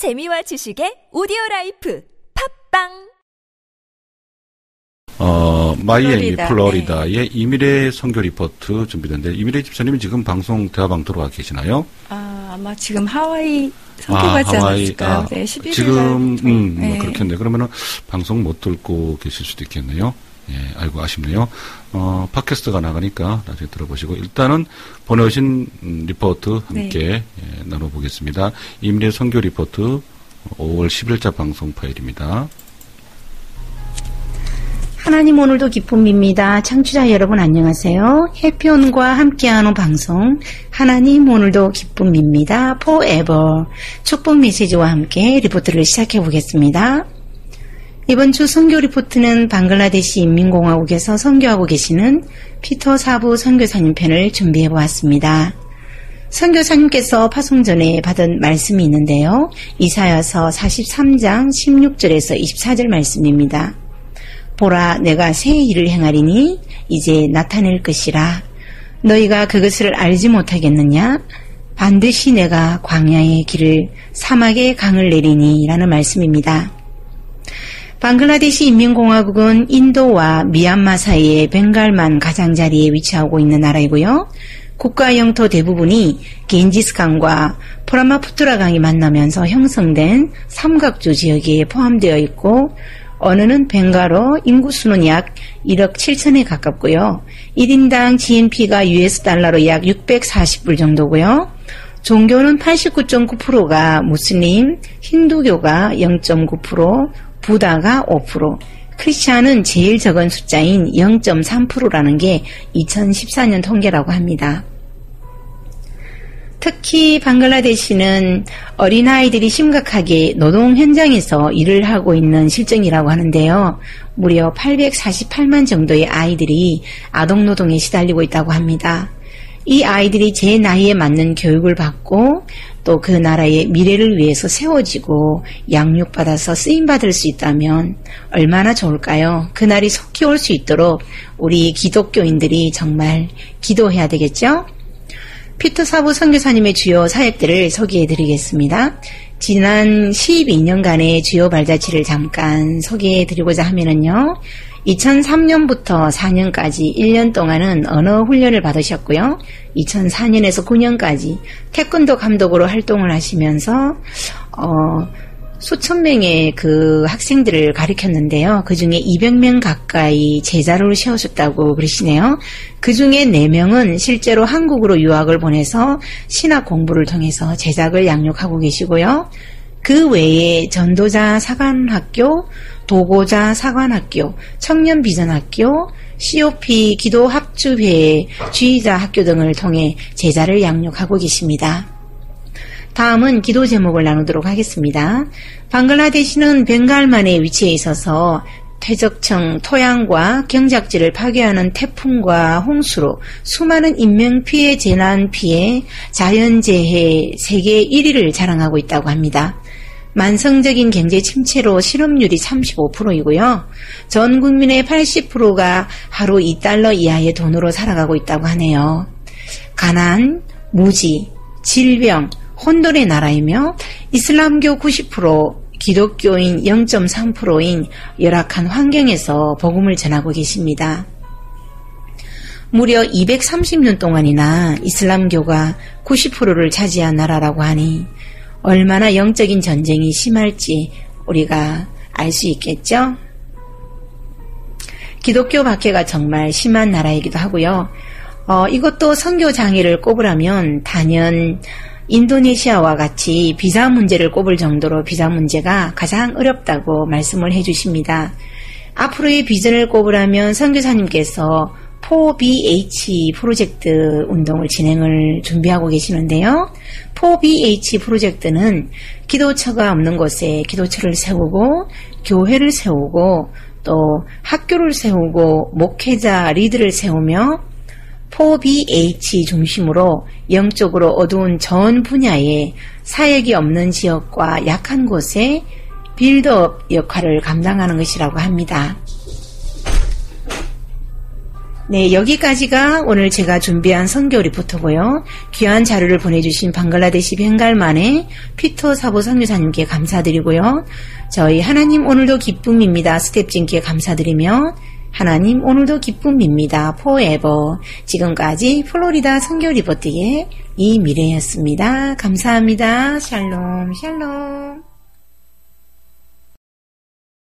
재미와 지식의 오디오 life 팟빵 어, 마이애미, 플로리다, 플로리다의 이미례 선교 리포트 준비됐는데 이미례 집사님이 지금 방송 대화방 들어와 계시나요? 아, 아마 지금 하와이 선교가지 않았을까요? 아, 네, 11일 지금. 음, 뭐 네. 그렇겠네. 그러면은 방송 못 듣고 계실 수도 있겠네요. 예, 아이고 아쉽네요. 어, 팟캐스트가 나가니까 나중에 들어보시고 일단은 보내오신 음, 리포트 함께 네. 예, 나눠보겠습니다. 이미례 선교 리포트 5월 10일자 방송 파일입니다. 하나님 오늘도 기쁨입니다. 청취자 여러분 안녕하세요. 해피온과 함께하는 방송 하나님 오늘도 기쁨입니다. forever 축복 메시지와 함께 리포트를 시작해 보겠습니다. 이번 주 선교 리포트는 방글라데시 인민공화국에서 선교하고 계시는 피터 사부 선교사님 편을 준비해 보았습니다. 선교사님께서 파송 전에 받은 말씀이 있는데요. 이사야서 43장 16절에서 24절 말씀입니다. 보라 내가 새 일을 행하리니 이제 나타낼 것이라 너희가 그것을 알지 못하겠느냐 반드시 내가 광야의 길을 사막의 강을 내리니 라는 말씀입니다. 방글라데시 인민공화국은 인도와 미얀마 사이의 벵갈만 가장자리에 위치하고 있는 나라이고요. 국가 영토 대부분이 겐지스강과 포라마푸트라 강이 만나면서 형성된 삼각조 지역에 포함되어 있고 어느는 벵가로 인구수는 약 1억 7천에 가깝고요. 1인당 GNP가 US 달러로 약 640불 정도고요. 종교는 89.9%가 무슬림, 힌두교가 0.9%, 부다가 5%, 크리스찬은 제일 적은 숫자인 0.3%라는 게 2014년 통계라고 합니다. 특히 방글라데시는 어린아이들이 심각하게 노동 현장에서 일을 하고 있는 실정이라고 하는데요. 무려 848만 정도의 아이들이 아동노동에 시달리고 있다고 합니다. 이 아이들이 제 나이에 맞는 교육을 받고 또 그 나라의 미래를 위해서 세워지고 양육받아서 쓰임받을 수 있다면 얼마나 좋을까요? 그날이 속히 올 수 있도록 우리 기독교인들이 정말 기도해야 되겠죠? 피터 사부 선교사님의 주요 사역들을 소개해 드리겠습니다. 지난 12년간의 주요 발자취를 잠깐 소개해 드리고자 하면은요. 2003년부터 4년까지 1년 동안은 언어 훈련을 받으셨고요. 2004년에서 9년까지 태권도 감독으로 활동을 하시면서 어, 수천 명의 그 학생들을 가르쳤는데요. 그 중에 200명 가까이 제자를 세우셨다고 그러시네요. 그 중에 4명은 실제로 한국으로 유학을 보내서 신학 공부를 통해서 제작을 양육하고 계시고요. 그 외에 전도자 사관학교, 도고자 사관학교, 청년 비전학교, COP 기도 합주회 주의자 학교 등을 통해 제자를 양육하고 계십니다. 다음은 기도 제목을 나누도록 하겠습니다. 방글라데시는 벵갈만에 위치해 있어서 퇴적청 토양과 경작지를 파괴하는 태풍과 홍수로 수많은 인명 피해, 재난 피해, 자연재해 세계 1위를 자랑하고 있다고 합니다. 만성적인 경제 침체로 실업률이 35%이고요. 전 국민의 80%가 하루 2달러 이하의 돈으로 살아가고 있다고 하네요. 가난, 무지, 질병, 혼돈의 나라이며 이슬람교 90%, 기독교인 0.3%인 열악한 환경에서 복음을 전하고 계십니다. 무려 230년 동안이나 이슬람교가 90%를 차지한 나라라고 하니 얼마나 영적인 전쟁이 심할지 우리가 알 수 있겠죠? 기독교 박해가 정말 심한 나라이기도 하고요. 어, 이것도 선교 장애를 꼽으라면 단연 인도네시아와 같이 비자 문제를 꼽을 정도로 비자 문제가 가장 어렵다고 말씀을 해주십니다. 앞으로의 비전을 꼽으라면 선교사님께서 4BH 프로젝트 운동을 진행을 준비하고 계시는데요. 4BH 프로젝트는 기도처가 없는 곳에 기도처를 세우고 교회를 세우고 또 학교를 세우고 목회자 리드를 세우며 4BH 중심으로 영적으로 어두운 전 분야의 사역이 없는 지역과 약한 곳에 빌드업 역할을 감당하는 것이라고 합니다. 네, 여기까지가 오늘 제가 준비한 선교 리포터고요. 귀한 자료를 보내주신 방글라데시 벵갈만의 피터 사보 선교사님께 감사드리고요. 저희 하나님 오늘도 기쁨입니다. 스텝진께 감사드리며 하나님 오늘도 기쁨입니다. 포에버 지금까지 플로리다 선교 리포트의 이미례였습니다. 감사합니다. 샬롬 샬롬